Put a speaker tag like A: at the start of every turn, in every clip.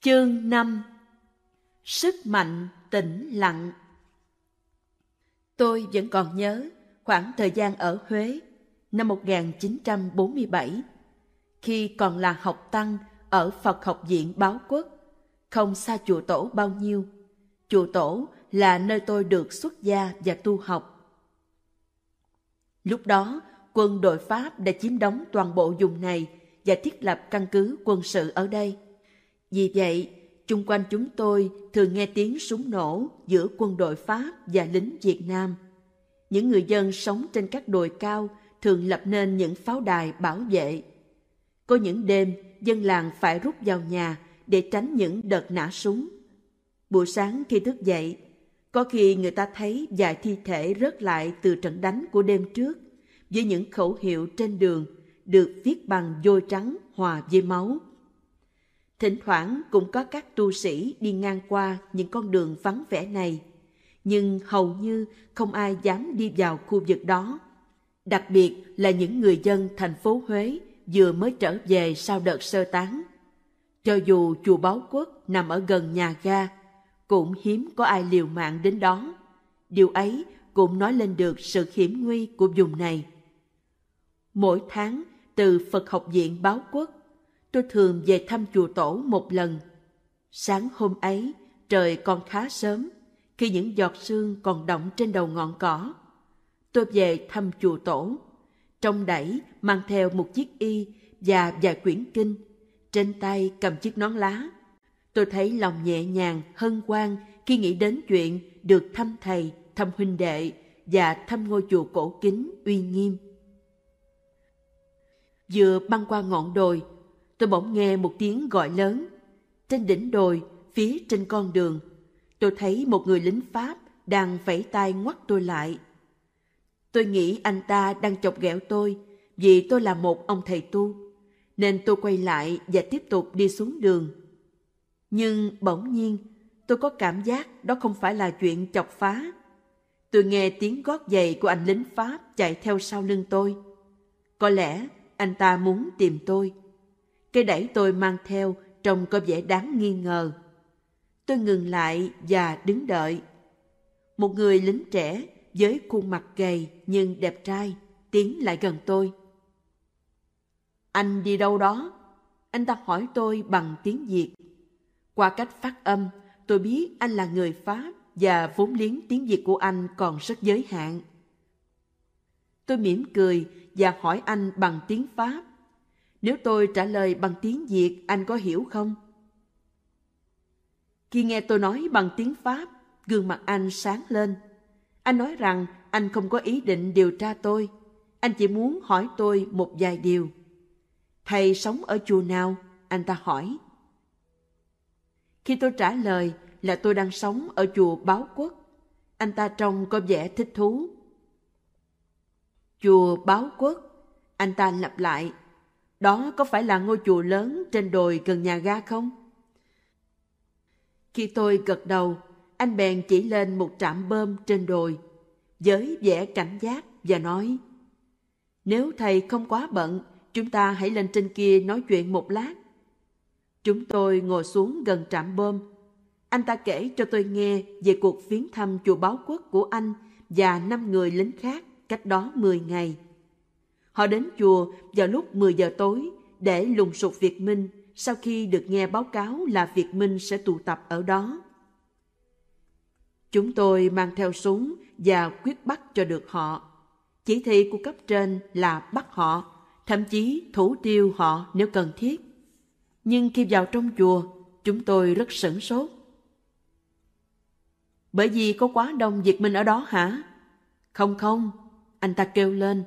A: Chương 5 Sức mạnh tĩnh lặng Tôi vẫn còn nhớ khoảng thời gian ở Huế năm 1947 khi còn là học tăng ở Phật học viện Báo Quốc, không xa chùa Tổ bao nhiêu. Chùa Tổ là nơi tôi được xuất gia và tu học. Lúc đó, quân đội Pháp đã chiếm đóng toàn bộ vùng này và thiết lập căn cứ quân sự ở đây. Vì vậy, chung quanh chúng tôi thường nghe tiếng súng nổ giữa quân đội Pháp và lính Việt Nam. Những người dân sống trên các đồi cao thường lập nên những pháo đài bảo vệ. Có những đêm, dân làng phải rút vào nhà để tránh những đợt nã súng. Buổi sáng khi thức dậy, có khi người ta thấy vài thi thể rớt lại từ trận đánh của đêm trước với những khẩu hiệu trên đường được viết bằng vôi trắng hòa với máu. Thỉnh thoảng cũng có các tu sĩ đi ngang qua những con đường vắng vẻ này, nhưng hầu như không ai dám đi vào khu vực đó. Đặc biệt là những người dân thành phố Huế vừa mới trở về sau đợt sơ tán. Cho dù chùa Báo Quốc nằm ở gần nhà ga, cũng hiếm có ai liều mạng đến đó. Điều ấy cũng nói lên được sự hiểm nguy của vùng này. Mỗi tháng, từ Phật học viện Báo Quốc, tôi thường về thăm chùa Tổ một lần. Sáng hôm ấy, trời còn khá sớm, khi những giọt sương còn động trên đầu ngọn cỏ. Tôi về thăm chùa Tổ, trong đẩy mang theo một chiếc y và vài quyển kinh, trên tay cầm chiếc nón lá. Tôi thấy lòng nhẹ nhàng, hân hoan khi nghĩ đến chuyện được thăm thầy, thăm huynh đệ và thăm ngôi chùa cổ kính uy nghiêm. Vừa băng qua ngọn đồi, tôi bỗng nghe một tiếng gọi lớn. Trên đỉnh đồi, phía trên con đường, tôi thấy một người lính Pháp đang vẫy tay ngoắt tôi lại. Tôi nghĩ anh ta đang chọc ghẹo tôi vì tôi là một ông thầy tu, nên tôi quay lại và tiếp tục đi xuống đường. Nhưng bỗng nhiên, tôi có cảm giác đó không phải là chuyện chọc phá. Tôi nghe tiếng gót giày của anh lính Pháp chạy theo sau lưng tôi. Có lẽ anh ta muốn tìm tôi. Cây đẩy tôi mang theo trông có vẻ đáng nghi ngờ. Tôi ngừng lại và đứng đợi. Một người lính trẻ với khuôn mặt gầy nhưng đẹp trai tiến lại gần tôi. Anh đi đâu đó? Anh ta hỏi tôi bằng tiếng Việt. Qua cách phát âm, tôi biết anh là người Pháp và vốn liếng tiếng Việt của anh còn rất giới hạn. Tôi mỉm cười và hỏi anh bằng tiếng Pháp. Nếu tôi trả lời bằng tiếng Việt, anh có hiểu không? Khi nghe tôi nói bằng tiếng Pháp, gương mặt anh sáng lên. Anh nói rằng anh không có ý định điều tra tôi. Anh chỉ muốn hỏi tôi một vài điều. Thầy sống ở chùa nào? Anh ta hỏi. Khi tôi trả lời là tôi đang sống ở chùa Báo Quốc, anh ta trông có vẻ thích thú. Chùa Báo Quốc, anh ta lặp lại. Đó có phải là ngôi chùa lớn trên đồi gần nhà ga không? Khi tôi gật đầu, anh bèn chỉ lên một trạm bơm trên đồi, với vẻ cảnh giác và nói Nếu thầy không quá bận, chúng ta hãy lên trên kia nói chuyện một lát. Chúng tôi ngồi xuống gần trạm bơm. Anh ta kể cho tôi nghe về cuộc viếng thăm chùa báo quốc của anh và năm người lính khác cách đó 10 ngày. Họ đến chùa vào lúc 10 giờ tối để lùng sục Việt Minh sau khi được nghe báo cáo là Việt Minh sẽ tụ tập ở đó. Chúng tôi mang theo súng và quyết bắt cho được họ. Chỉ thị của cấp trên là bắt họ, thậm chí thủ tiêu họ nếu cần thiết. Nhưng khi vào trong chùa, chúng tôi rất sửng sốt. Bởi vì có quá đông Việt Minh ở đó hả? Không không, anh ta kêu lên.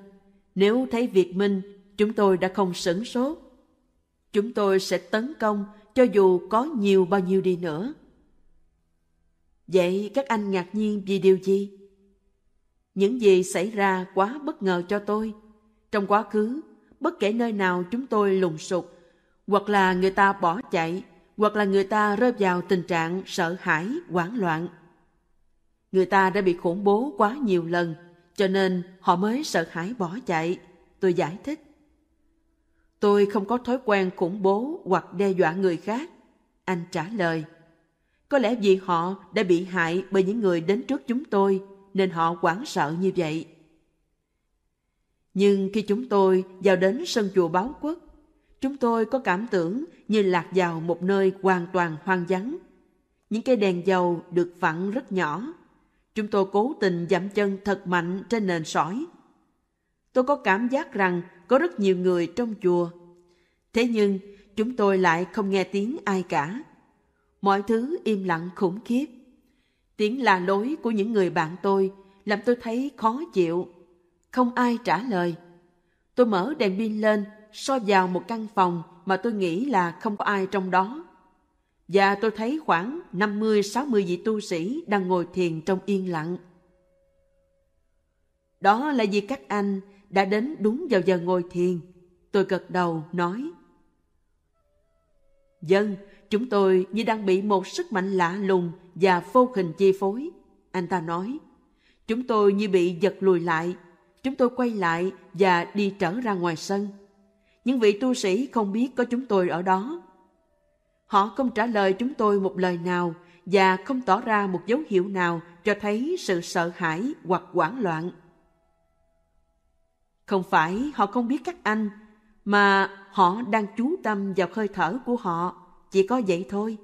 A: Nếu thấy Việt Minh, chúng tôi đã không sửng sốt. Chúng tôi sẽ tấn công cho dù có nhiều bao nhiêu đi nữa. Vậy các anh ngạc nhiên vì điều gì? Những gì xảy ra quá bất ngờ cho tôi. Trong quá khứ, bất kể nơi nào chúng tôi lùng sục, hoặc là người ta bỏ chạy, hoặc là người ta rơi vào tình trạng sợ hãi, hoảng loạn. Người ta đã bị khủng bố quá nhiều lần, cho nên họ mới sợ hãi bỏ chạy. Tôi giải thích. Tôi không có thói quen khủng bố hoặc đe dọa người khác. Anh trả lời. Có lẽ vì họ đã bị hại bởi những người đến trước chúng tôi, nên họ hoảng sợ như vậy. Nhưng khi chúng tôi vào đến sân chùa Báo Quốc, chúng tôi có cảm tưởng như lạc vào một nơi hoàn toàn hoang vắng. Những cây đèn dầu được vặn rất nhỏ. Chúng tôi cố tình dậm chân thật mạnh trên nền sỏi. Tôi có cảm giác rằng có rất nhiều người trong chùa. Thế nhưng, chúng tôi lại không nghe tiếng ai cả. Mọi thứ im lặng khủng khiếp. Tiếng la lối của những người bạn tôi làm tôi thấy khó chịu. Không ai trả lời. Tôi mở đèn pin lên, soi vào một căn phòng mà tôi nghĩ là không có ai trong đó. Và tôi thấy khoảng 50-60 vị tu sĩ đang ngồi thiền trong yên lặng. Đó là vì các anh đã đến đúng vào giờ ngồi thiền. Tôi gật đầu nói. Dân, chúng tôi như đang bị một sức mạnh lạ lùng và vô hình chi phối. Anh ta nói, chúng tôi như bị giật lùi lại. Chúng tôi quay lại và đi trở ra ngoài sân. Những vị tu sĩ không biết có chúng tôi ở đó. Họ không trả lời chúng tôi một lời nào và không tỏ ra một dấu hiệu nào cho thấy sự sợ hãi hoặc hoảng loạn. Không phải họ không biết các anh, mà họ đang chú tâm vào hơi thở của họ, chỉ có vậy thôi.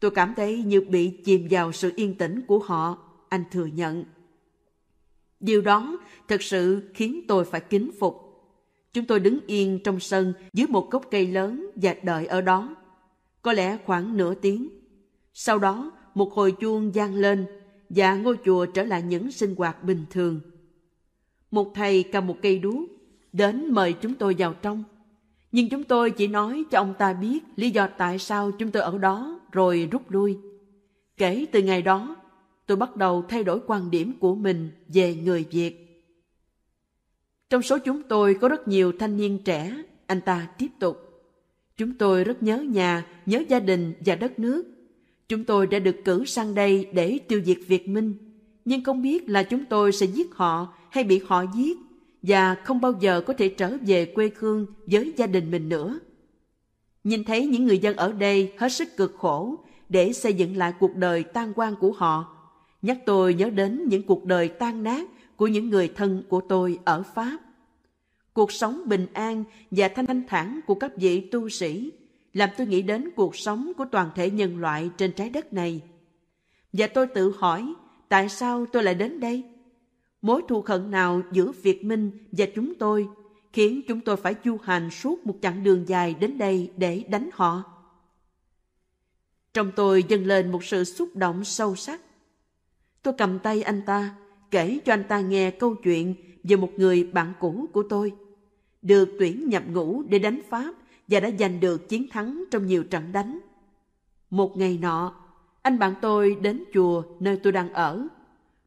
A: Tôi cảm thấy như bị chìm vào sự yên tĩnh của họ, anh thừa nhận. Điều đó thật sự khiến tôi phải kính phục. Chúng tôi đứng yên trong sân dưới một gốc cây lớn và đợi ở đó. Có lẽ khoảng nửa tiếng. Sau đó, một hồi chuông vang lên và ngôi chùa trở lại những sinh hoạt bình thường. Một thầy cầm một cây đuốc, đến mời chúng tôi vào trong. Nhưng chúng tôi chỉ nói cho ông ta biết lý do tại sao chúng tôi ở đó rồi rút lui. Kể từ ngày đó, tôi bắt đầu thay đổi quan điểm của mình về người Việt. Trong số chúng tôi có rất nhiều thanh niên trẻ, anh ta tiếp tục. Chúng tôi rất nhớ nhà, nhớ gia đình và đất nước. Chúng tôi đã được cử sang đây để tiêu diệt Việt Minh, nhưng không biết là chúng tôi sẽ giết họ hay bị họ giết và không bao giờ có thể trở về quê hương với gia đình mình nữa. Nhìn thấy những người dân ở đây hết sức cực khổ để xây dựng lại cuộc đời tan quan của họ, nhắc tôi nhớ đến những cuộc đời tan nát của những người thân của tôi ở Pháp. Cuộc sống bình an và thanh thản của các vị tu sĩ làm tôi nghĩ đến cuộc sống của toàn thể nhân loại trên trái đất này. Và tôi tự hỏi tại sao tôi lại đến đây? Mối thù hận nào giữa Việt Minh và chúng tôi khiến chúng tôi phải du hành suốt một chặng đường dài đến đây để đánh họ? Trong tôi dâng lên một sự xúc động sâu sắc. Tôi cầm tay anh ta, kể cho anh ta nghe câu chuyện về một người bạn cũ của tôi, được tuyển nhập ngũ để đánh Pháp và đã giành được chiến thắng trong nhiều trận đánh. Một ngày nọ, anh bạn tôi đến chùa nơi tôi đang ở,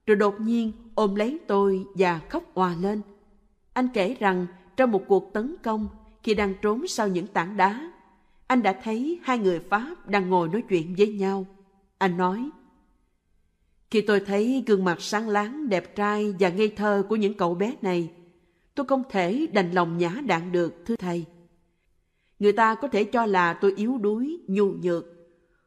A: rồi đột nhiên ôm lấy tôi và khóc òa lên. Anh kể rằng trong một cuộc tấn công, khi đang trốn sau những tảng đá, anh đã thấy hai người Pháp đang ngồi nói chuyện với nhau. Anh nói, khi tôi thấy gương mặt sáng láng, đẹp trai và ngây thơ của những cậu bé này, tôi không thể đành lòng nhã đạn được, thưa thầy. Người ta có thể cho là tôi yếu đuối, nhu nhược.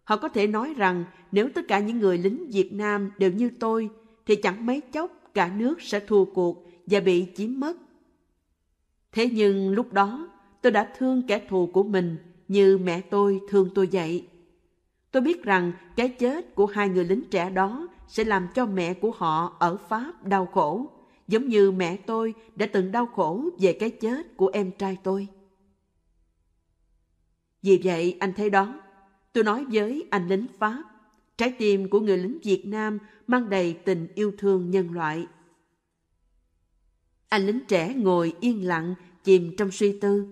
A: Họ có thể nói rằng nếu tất cả những người lính Việt Nam đều như tôi, thì chẳng mấy chốc cả nước sẽ thua cuộc và bị chiếm mất. Thế nhưng lúc đó, tôi đã thương kẻ thù của mình như mẹ tôi thương tôi vậy. Tôi biết rằng cái chết của hai người lính trẻ đó sẽ làm cho mẹ của họ ở Pháp đau khổ, giống như mẹ tôi đã từng đau khổ về cái chết của em trai tôi. Vì vậy anh thấy đó, tôi nói với anh lính Pháp, trái tim của người lính Việt Nam mang đầy tình yêu thương nhân loại. Anh lính trẻ ngồi yên lặng, chìm trong suy tư.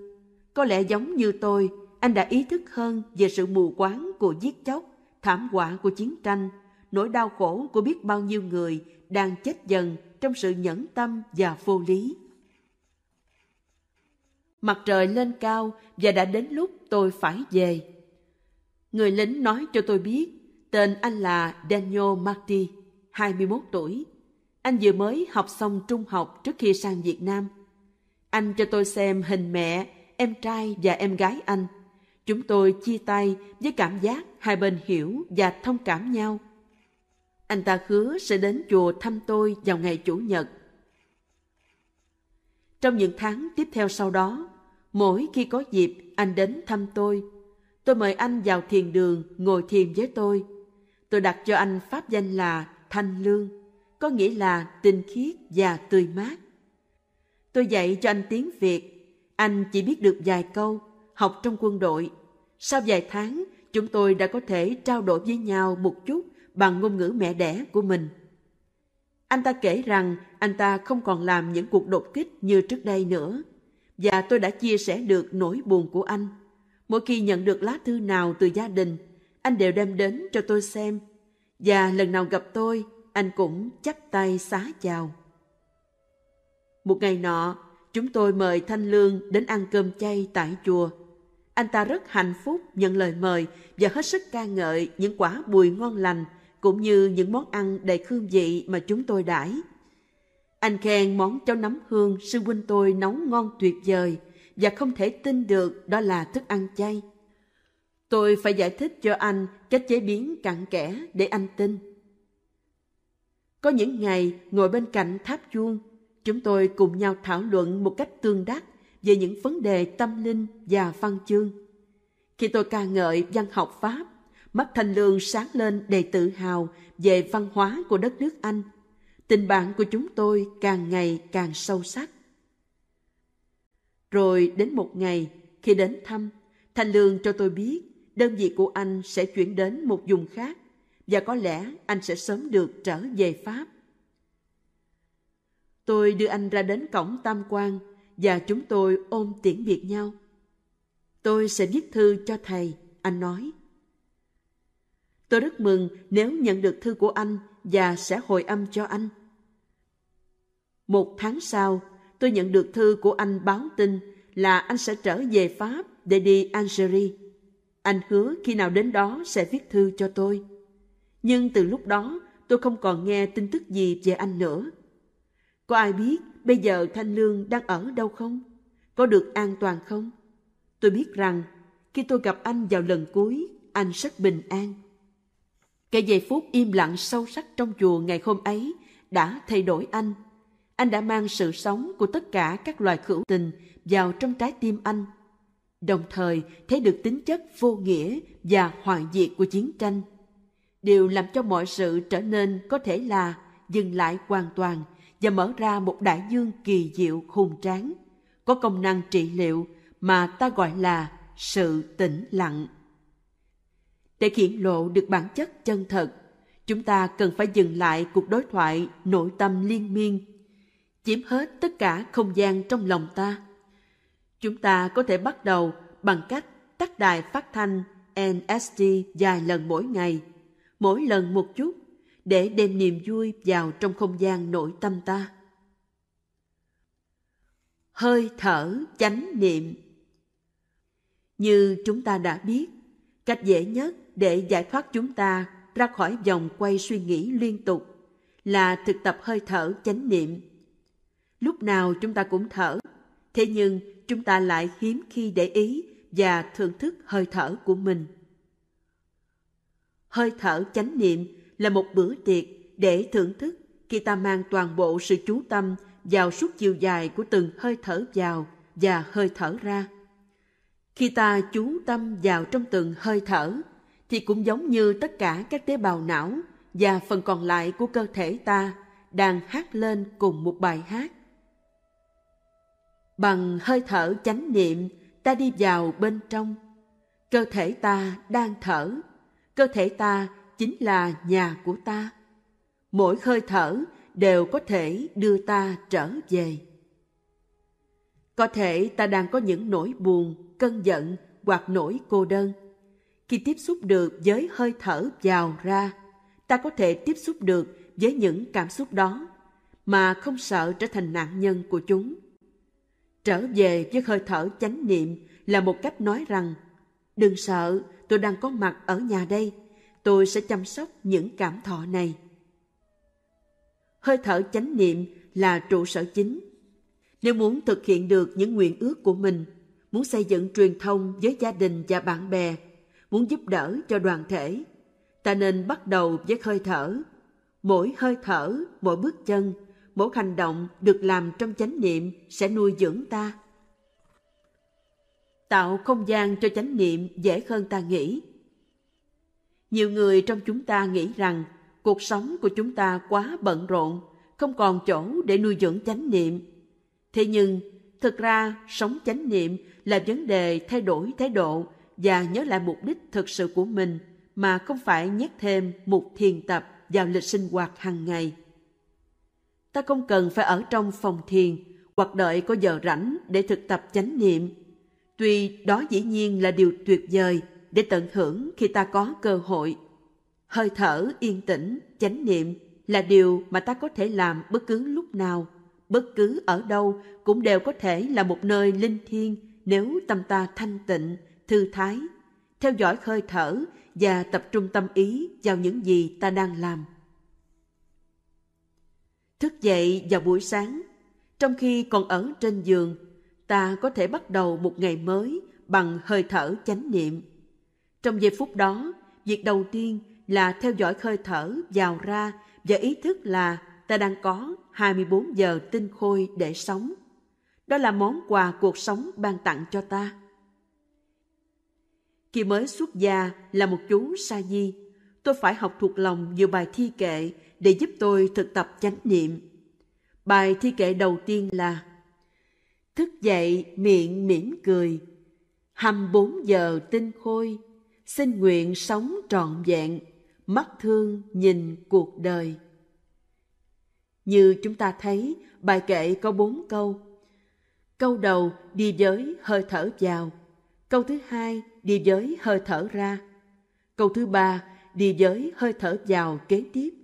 A: Có lẽ giống như tôi, anh đã ý thức hơn về sự mù quáng của giết chóc, thảm họa của chiến tranh, nỗi đau khổ của biết bao nhiêu người đang chết dần trong sự nhẫn tâm và vô lý. Mặt trời lên cao và đã đến lúc tôi phải về. Người lính nói cho tôi biết tên anh là Daniel Marty, 21 tuổi. Anh vừa mới học xong trung học trước khi sang Việt Nam. Anh cho tôi xem hình mẹ, em trai và em gái anh. Chúng tôi chia tay với cảm giác hai bên hiểu và thông cảm nhau. Anh ta hứa sẽ đến chùa thăm tôi vào ngày Chủ nhật. Trong những tháng tiếp theo sau đó, mỗi khi có dịp anh đến thăm tôi, tôi mời anh vào thiền đường ngồi thiền với tôi. Tôi đặt cho anh pháp danh là Thanh Lương, có nghĩa là tinh khiết và tươi mát. Tôi dạy cho anh tiếng Việt, anh chỉ biết được vài câu, học trong quân đội. Sau vài tháng, chúng tôi đã có thể trao đổi với nhau một chút bằng ngôn ngữ mẹ đẻ của mình. Anh ta kể rằng anh ta không còn làm những cuộc đột kích như trước đây nữa. Và tôi đã chia sẻ được nỗi buồn của anh. Mỗi khi nhận được lá thư nào từ gia đình, anh đều đem đến cho tôi xem. Và lần nào gặp tôi, anh cũng chắp tay xá chào. Một ngày nọ, chúng tôi mời Thanh Lương đến ăn cơm chay tại chùa. Anh ta rất hạnh phúc nhận lời mời và hết sức ca ngợi những quả bùi ngon lành cũng như những món ăn đầy hương vị mà chúng tôi đãi. Anh khen món cháo nấm hương sư huynh tôi nấu ngon tuyệt vời và không thể tin được đó là thức ăn chay. Tôi phải giải thích cho anh cách chế biến cặn kẽ để anh tin. Có những ngày ngồi bên cạnh tháp chuông, chúng tôi cùng nhau thảo luận một cách tương đắc về những vấn đề tâm linh và văn chương. Khi tôi ca ngợi văn học Pháp, mắt Thanh Lương sáng lên đầy tự hào về văn hóa của đất nước Anh. Tình bạn của chúng tôi càng ngày càng sâu sắc. Rồi đến một ngày, khi đến thăm, Thanh Lương cho tôi biết đơn vị của anh sẽ chuyển đến một vùng khác và có lẽ anh sẽ sớm được trở về Pháp. Tôi đưa anh ra đến cổng Tam Quan và chúng tôi ôm tiễn biệt nhau. Tôi sẽ viết thư cho thầy, anh nói. Tôi rất mừng nếu nhận được thư của anh và sẽ hồi âm cho anh. Một tháng sau, tôi nhận được thư của anh báo tin là anh sẽ trở về Pháp để đi Algeria. Anh hứa khi nào đến đó sẽ viết thư cho tôi. Nhưng từ lúc đó, tôi không còn nghe tin tức gì về anh nữa. Có ai biết bây giờ Thanh Lương đang ở đâu không? Có được an toàn không? Tôi biết rằng khi tôi gặp anh vào lần cuối, anh rất bình an. Cái giây phút im lặng sâu sắc trong chùa ngày hôm ấy đã thay đổi anh. Anh đã mang sự sống của tất cả các loài hữu tình vào trong trái tim anh. Đồng thời thấy được tính chất vô nghĩa và hoại diệt của chiến tranh. Điều làm cho mọi sự trở nên có thể là dừng lại hoàn toàn và mở ra một đại dương kỳ diệu hùng tráng, có công năng trị liệu mà ta gọi là sự tĩnh lặng. Để hiển lộ được bản chất chân thật, chúng ta cần phải dừng lại cuộc đối thoại nội tâm liên miên, chiếm hết tất cả không gian trong lòng ta. Chúng ta có thể bắt đầu bằng cách tắt đài phát thanh NST vài lần mỗi ngày, mỗi lần một chút, để đem niềm vui vào trong không gian nội tâm ta. Hơi thở chánh niệm Như chúng ta đã biết, cách dễ nhất để giải thoát chúng ta ra khỏi vòng quay suy nghĩ liên tục là thực tập hơi thở chánh niệm. Lúc nào chúng ta cũng thở, thế nhưng chúng ta lại hiếm khi để ý và thưởng thức hơi thở của mình. Hơi thở chánh niệm là một bữa tiệc để thưởng thức khi ta mang toàn bộ sự chú tâm vào suốt chiều dài của từng hơi thở vào và hơi thở ra. Khi ta chú tâm vào trong từng hơi thở, thì cũng giống như tất cả các tế bào não và phần còn lại của cơ thể ta đang hát lên cùng một bài hát. Bằng hơi thở chánh niệm, ta đi vào bên trong. Cơ thể ta đang thở, cơ thể ta chính là nhà của ta. Mỗi hơi thở đều có thể đưa ta trở về. Có thể ta đang có những nỗi buồn, cơn giận hoặc nỗi cô đơn. Khi tiếp xúc được với hơi thở vào ra, ta có thể tiếp xúc được với những cảm xúc đó mà không sợ trở thành nạn nhân của chúng. Trở về với hơi thở chánh niệm là một cách nói rằng đừng sợ, tôi đang có mặt ở nhà đây, tôi sẽ chăm sóc những cảm thọ này. Hơi thở chánh niệm là trụ sở chính. Nếu muốn thực hiện được những nguyện ước của mình, muốn xây dựng truyền thông với gia đình và bạn bè, muốn giúp đỡ cho đoàn thể. Ta nên bắt đầu với hơi thở. Mỗi hơi thở, mỗi bước chân, mỗi hành động được làm trong chánh niệm sẽ nuôi dưỡng ta. Tạo không gian cho chánh niệm dễ hơn ta nghĩ. Nhiều người trong chúng ta nghĩ rằng cuộc sống của chúng ta quá bận rộn, không còn chỗ để nuôi dưỡng chánh niệm. Thế nhưng, thực ra sống chánh niệm là vấn đề thay đổi thái độ và nhớ lại mục đích thực sự của mình mà không phải nhét thêm một thiền tập vào lịch sinh hoạt hàng ngày. Ta không cần phải ở trong phòng thiền hoặc đợi có giờ rảnh để thực tập chánh niệm. Tuy đó dĩ nhiên là điều tuyệt vời để tận hưởng khi ta có cơ hội. Hơi thở yên tĩnh, chánh niệm là điều mà ta có thể làm bất cứ lúc nào, bất cứ ở đâu cũng đều có thể là một nơi linh thiêng nếu tâm ta thanh tịnh, thư thái, theo dõi hơi thở và tập trung tâm ý vào những gì ta đang làm. Thức dậy vào buổi sáng, trong khi còn ở trên giường, ta có thể bắt đầu một ngày mới bằng hơi thở chánh niệm. Trong giây phút đó, việc đầu tiên là theo dõi hơi thở vào ra và ý thức là ta đang có 24 giờ tinh khôi để sống. Đó là món quà cuộc sống ban tặng cho ta. Khi mới xuất gia là một chú sa di, tôi phải học thuộc lòng nhiều bài thi kệ để giúp tôi thực tập chánh niệm. Bài thi kệ đầu tiên là Thức dậy miệng mỉm cười, hầm bốn giờ tinh khôi, xin nguyện sống trọn vẹn, mắt thương nhìn cuộc đời. Như chúng ta thấy, bài kệ có bốn câu. Câu đầu đi với hơi thở vào, câu thứ hai đi với hơi thở ra, câu thứ ba đi với hơi thở vào kế tiếp,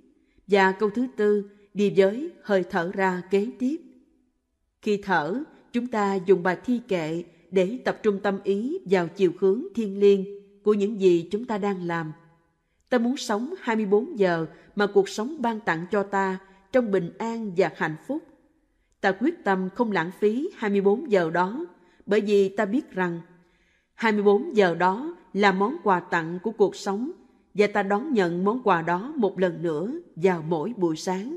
A: và câu thứ tư đi với hơi thở ra kế tiếp. Khi thở, chúng ta dùng bài thi kệ để tập trung tâm ý vào chiều hướng thiên liêng của những gì chúng ta đang làm. Ta muốn sống 24 giờ mà cuộc sống ban tặng cho ta trong bình an và hạnh phúc. Ta quyết tâm không lãng phí 24 giờ đó bởi vì ta biết rằng 24 giờ đó là món quà tặng của cuộc sống và ta đón nhận món quà đó một lần nữa vào mỗi buổi sáng.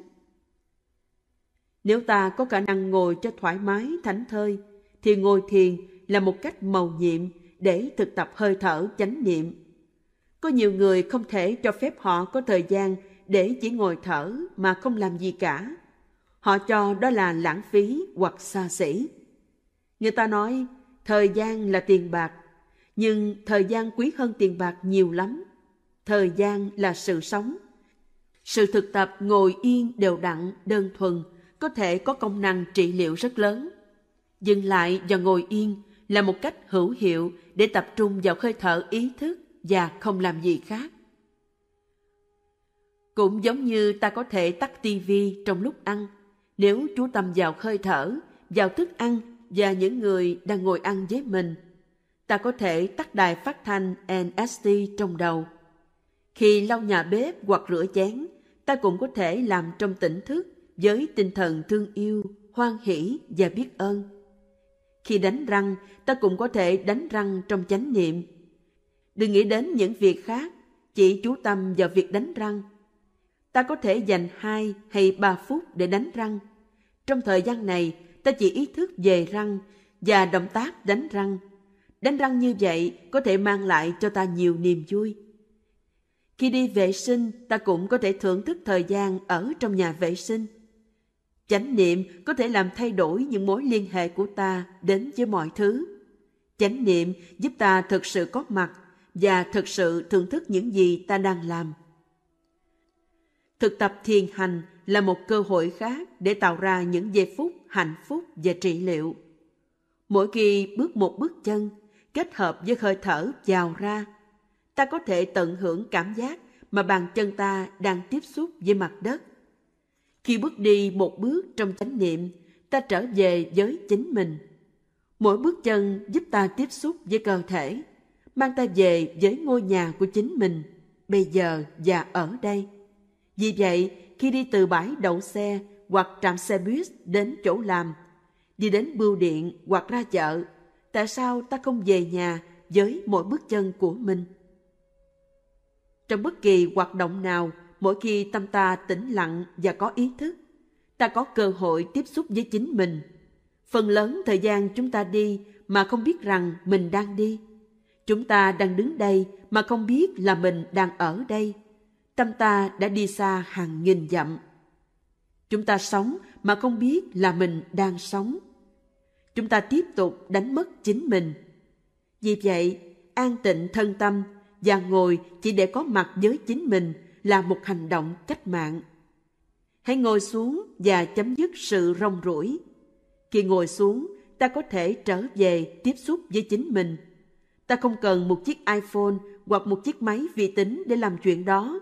A: Nếu ta có khả năng ngồi cho thoải mái, thảnh thơi, thì ngồi thiền là một cách màu nhiệm để thực tập hơi thở chánh niệm. Có nhiều người không thể cho phép họ có thời gian để chỉ ngồi thở mà không làm gì cả. Họ cho đó là lãng phí hoặc xa xỉ. Người ta nói thời gian là tiền bạc, nhưng thời gian quý hơn tiền bạc nhiều lắm. Thời gian là sự sống. Sự thực tập ngồi yên đều đặn, đơn thuần có thể có công năng trị liệu rất lớn. Dừng lại và ngồi yên là một cách hữu hiệu để tập trung vào hơi thở ý thức và không làm gì khác. Cũng giống như ta có thể tắt tivi trong lúc ăn, nếu chú tâm vào hơi thở, vào thức ăn và những người đang ngồi ăn với mình. Ta có thể tắt đài phát thanh NST trong đầu. Khi lau nhà bếp hoặc rửa chén, ta cũng có thể làm trong tỉnh thức với tinh thần thương yêu, hoan hỷ và biết ơn. Khi đánh răng, ta cũng có thể đánh răng trong chánh niệm. Đừng nghĩ đến những việc khác, chỉ chú tâm vào việc đánh răng. Ta có thể dành 2 hay 3 phút để đánh răng. Trong thời gian này, ta chỉ ý thức về răng và động tác đánh răng. Đánh răng như vậy có thể mang lại cho ta nhiều niềm vui. Khi đi vệ sinh, ta cũng có thể thưởng thức thời gian ở trong nhà vệ sinh. Chánh niệm có thể làm thay đổi những mối liên hệ của ta đến với mọi thứ. Chánh niệm giúp ta thực sự có mặt và thực sự thưởng thức những gì ta đang làm. Thực tập thiền hành là một cơ hội khác để tạo ra những giây phút hạnh phúc và trị liệu. Mỗi khi bước một bước chân, kết hợp với hơi thở vào ra, ta có thể tận hưởng cảm giác mà bàn chân ta đang tiếp xúc với mặt đất. Khi bước đi một bước trong chánh niệm, ta trở về với chính mình. Mỗi bước chân giúp ta tiếp xúc với cơ thể, mang ta về với ngôi nhà của chính mình, bây giờ và ở đây. Vì vậy, khi đi từ bãi đậu xe hoặc trạm xe buýt đến chỗ làm, đi đến bưu điện hoặc ra chợ, tại sao ta không về nhà với mỗi bước chân của mình? Trong bất kỳ hoạt động nào, mỗi khi tâm ta tĩnh lặng và có ý thức, ta có cơ hội tiếp xúc với chính mình. Phần lớn thời gian chúng ta đi mà không biết rằng mình đang đi. Chúng ta đang đứng đây mà không biết là mình đang ở đây. Tâm ta đã đi xa hàng nghìn dặm. Chúng ta sống mà không biết là mình đang sống. Chúng ta tiếp tục đánh mất chính mình. Vì vậy, an tịnh thân tâm và ngồi chỉ để có mặt với chính mình là một hành động cách mạng. Hãy ngồi xuống và chấm dứt sự rong ruổi. Khi ngồi xuống, ta có thể trở về tiếp xúc với chính mình. Ta không cần một chiếc iPhone hoặc một chiếc máy vi tính để làm chuyện đó.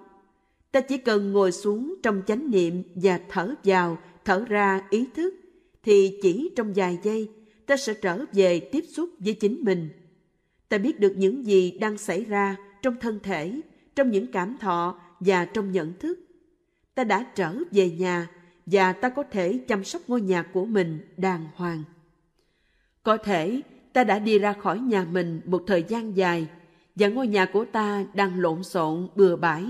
A: Ta chỉ cần ngồi xuống trong chánh niệm và thở vào, thở ra ý thức, thì chỉ trong vài giây ta sẽ trở về tiếp xúc với chính mình. Ta biết được những gì đang xảy ra trong thân thể, trong những cảm thọ và trong nhận thức. Ta đã trở về nhà và ta có thể chăm sóc ngôi nhà của mình đàng hoàng. Có thể ta đã đi ra khỏi nhà mình một thời gian dài và ngôi nhà của ta đang lộn xộn bừa bãi.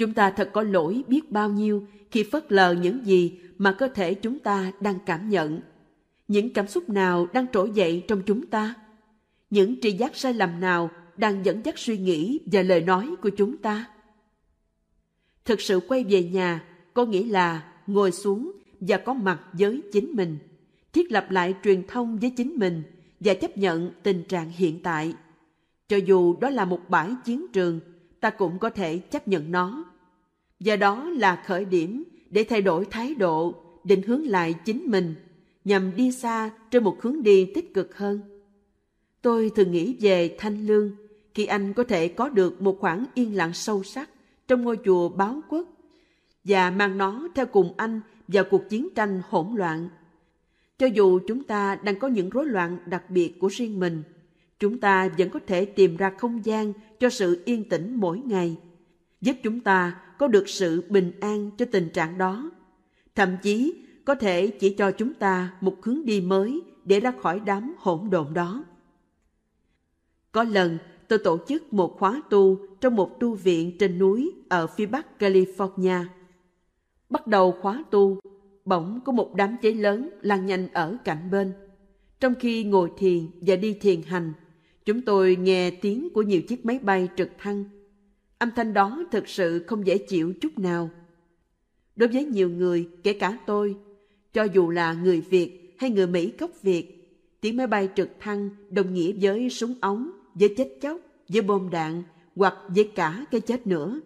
A: Chúng ta thật có lỗi biết bao nhiêu khi phớt lờ những gì mà cơ thể chúng ta đang cảm nhận. Những cảm xúc nào đang trỗi dậy trong chúng ta? Những tri giác sai lầm nào đang dẫn dắt suy nghĩ và lời nói của chúng ta? Thực sự quay về nhà có nghĩa là ngồi xuống và có mặt với chính mình, thiết lập lại truyền thông với chính mình và chấp nhận tình trạng hiện tại. Cho dù đó là một bãi chiến trường, ta cũng có thể chấp nhận nó. Và đó là khởi điểm để thay đổi thái độ, định hướng lại chính mình, nhằm đi xa trên một hướng đi tích cực hơn. Tôi thường nghĩ về Thanh Lương khi anh có thể có được một khoảng yên lặng sâu sắc trong ngôi chùa báo quốc và mang nó theo cùng anh vào cuộc chiến tranh hỗn loạn. Cho dù chúng ta đang có những rối loạn đặc biệt của riêng mình, chúng ta vẫn có thể tìm ra không gian cho sự yên tĩnh mỗi ngày, giúp chúng ta có được sự bình an cho tình trạng đó. Thậm chí có thể chỉ cho chúng ta một hướng đi mới để ra khỏi đám hỗn độn đó. Có lần tôi tổ chức một khóa tu trong một tu viện trên núi ở phía bắc California. Bắt đầu khóa tu, bỗng có một đám cháy lớn lan nhanh ở cạnh bên. Trong khi ngồi thiền và đi thiền hành, chúng tôi nghe tiếng của nhiều chiếc máy bay trực thăng. Âm thanh đó thực sự không dễ chịu chút nào. Đối với nhiều người, kể cả tôi, cho dù là người Việt hay người Mỹ gốc Việt, tiếng máy bay trực thăng đồng nghĩa với súng ống, với chết chóc, với bom đạn hoặc với cả cái chết nữa.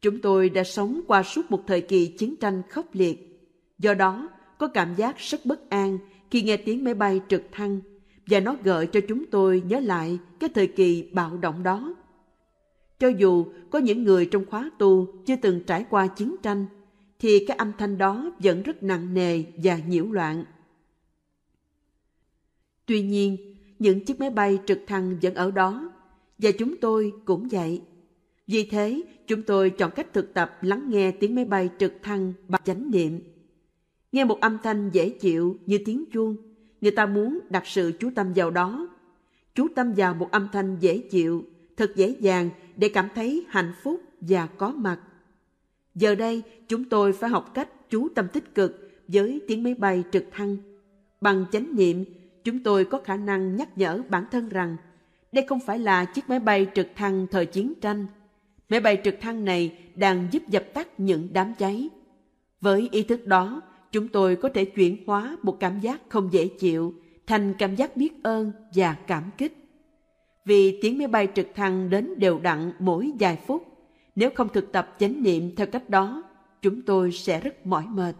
A: Chúng tôi đã sống qua suốt một thời kỳ chiến tranh khốc liệt. Do đó, có cảm giác rất bất an khi nghe tiếng máy bay trực thăng và nó gợi cho chúng tôi nhớ lại cái thời kỳ bạo động đó. Cho dù có những người trong khóa tu chưa từng trải qua chiến tranh, thì cái âm thanh đó vẫn rất nặng nề và nhiễu loạn. Tuy nhiên, những chiếc máy bay trực thăng vẫn ở đó, và chúng tôi cũng vậy. Vì thế, chúng tôi chọn cách thực tập lắng nghe tiếng máy bay trực thăng bằng chánh niệm. Nghe một âm thanh dễ chịu như tiếng chuông, người ta muốn đặt sự chú tâm vào đó. Chú tâm vào một âm thanh dễ chịu, thật dễ dàng để cảm thấy hạnh phúc và có mặt. Giờ đây, chúng tôi phải học cách chú tâm tích cực với tiếng máy bay trực thăng. Bằng chánh niệm, chúng tôi có khả năng nhắc nhở bản thân rằng đây không phải là chiếc máy bay trực thăng thời chiến tranh. Máy bay trực thăng này đang giúp dập tắt những đám cháy. Với ý thức đó, chúng tôi có thể chuyển hóa một cảm giác không dễ chịu thành cảm giác biết ơn và cảm kích. Vì tiếng máy bay trực thăng đến đều đặn mỗi vài phút, nếu không thực tập chánh niệm theo cách đó, chúng tôi sẽ rất mỏi mệt.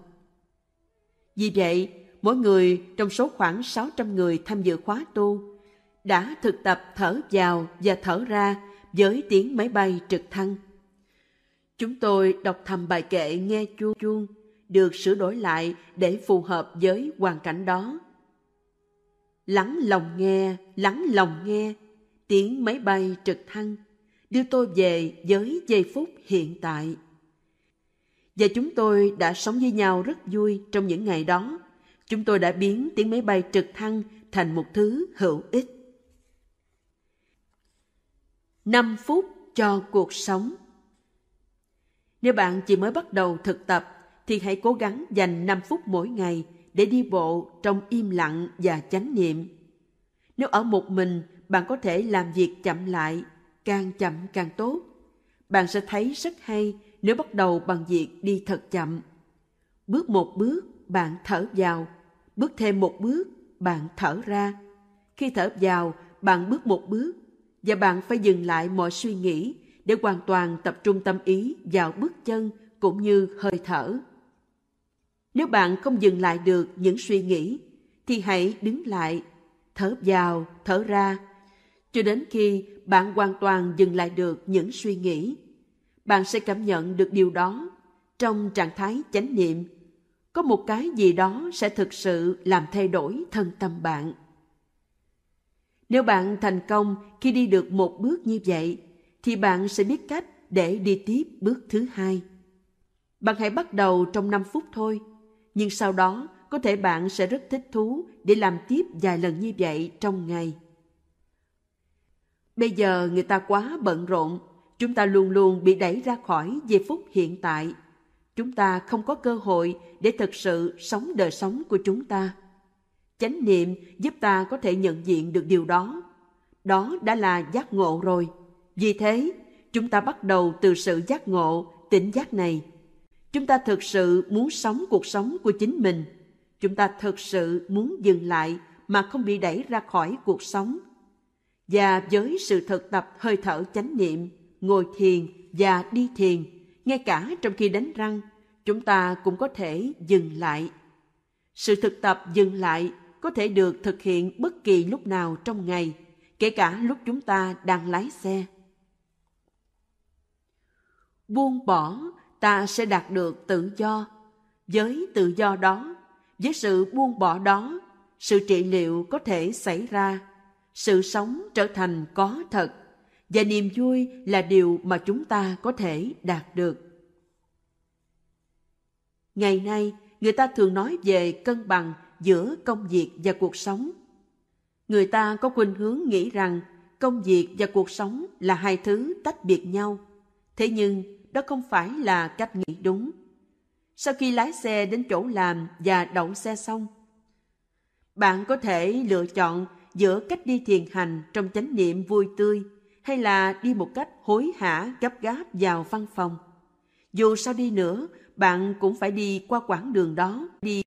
A: Vì vậy, mỗi người trong số khoảng 600 người tham dự khóa tu đã thực tập thở vào và thở ra với tiếng máy bay trực thăng. Chúng tôi đọc thầm bài kệ nghe chuông chuông được sửa đổi lại để phù hợp với hoàn cảnh đó. Lắng lòng nghe, lắng lòng nghe, tiếng máy bay trực thăng đưa tôi về với giây phút hiện tại. Và chúng tôi đã sống với nhau rất vui trong những ngày đó. Chúng tôi đã biến tiếng máy bay trực thăng thành một thứ hữu ích. 5 phút cho cuộc sống Nếu bạn chỉ mới bắt đầu thực tập, thì hãy cố gắng dành 5 phút mỗi ngày để đi bộ trong im lặng và chánh niệm. Nếu ở một mình, bạn có thể làm việc chậm lại, càng chậm càng tốt. Bạn sẽ thấy rất hay nếu bắt đầu bằng việc đi thật chậm. Bước một bước, bạn thở vào. Bước thêm một bước, bạn thở ra. Khi thở vào, bạn bước một bước và bạn phải dừng lại mọi suy nghĩ để hoàn toàn tập trung tâm ý vào bước chân cũng như hơi thở. Nếu bạn không dừng lại được những suy nghĩ, thì hãy đứng lại, thở vào, thở ra, cho đến khi bạn hoàn toàn dừng lại được những suy nghĩ. Bạn sẽ cảm nhận được điều đó trong trạng thái chánh niệm. Có một cái gì đó sẽ thực sự làm thay đổi thân tâm bạn. Nếu bạn thành công khi đi được một bước như vậy, thì bạn sẽ biết cách để đi tiếp bước thứ hai. Bạn hãy bắt đầu trong 5 phút thôi, nhưng sau đó có thể bạn sẽ rất thích thú để làm tiếp vài lần như vậy trong ngày. Bây giờ người ta quá bận rộn, chúng ta luôn luôn bị đẩy ra khỏi giây phút hiện tại. Chúng ta không có cơ hội để thực sự sống đời sống của chúng ta. Chánh niệm giúp ta có thể nhận diện được điều đó. Đó đã là giác ngộ rồi. Vì thế, chúng ta bắt đầu từ sự giác ngộ, tỉnh giác này. Chúng ta thực sự muốn sống cuộc sống của chính mình. Chúng ta thực sự muốn dừng lại mà không bị đẩy ra khỏi cuộc sống. Và với sự thực tập hơi thở chánh niệm, ngồi thiền và đi thiền, ngay cả trong khi đánh răng, chúng ta cũng có thể dừng lại. Sự thực tập dừng lại có thể được thực hiện bất kỳ lúc nào trong ngày, kể cả lúc chúng ta đang lái xe. Buông bỏ, ta sẽ đạt được tự do. Với tự do đó, với sự buông bỏ đó, sự trị liệu có thể xảy ra, sự sống trở thành có thật, và niềm vui là điều mà chúng ta có thể đạt được. Ngày nay, người ta thường nói về cân bằng giữa công việc và cuộc sống. Người ta có khuynh hướng nghĩ rằng công việc và cuộc sống là hai thứ tách biệt nhau. Thế nhưng, đó không phải là cách nghĩ đúng. Sau khi lái xe đến chỗ làm và đậu xe xong, bạn có thể lựa chọn giữa cách đi thiền hành trong chánh niệm vui tươi hay là đi một cách hối hả gấp gáp vào văn phòng. Dù sao đi nữa, bạn cũng phải đi qua quãng đường đó, đi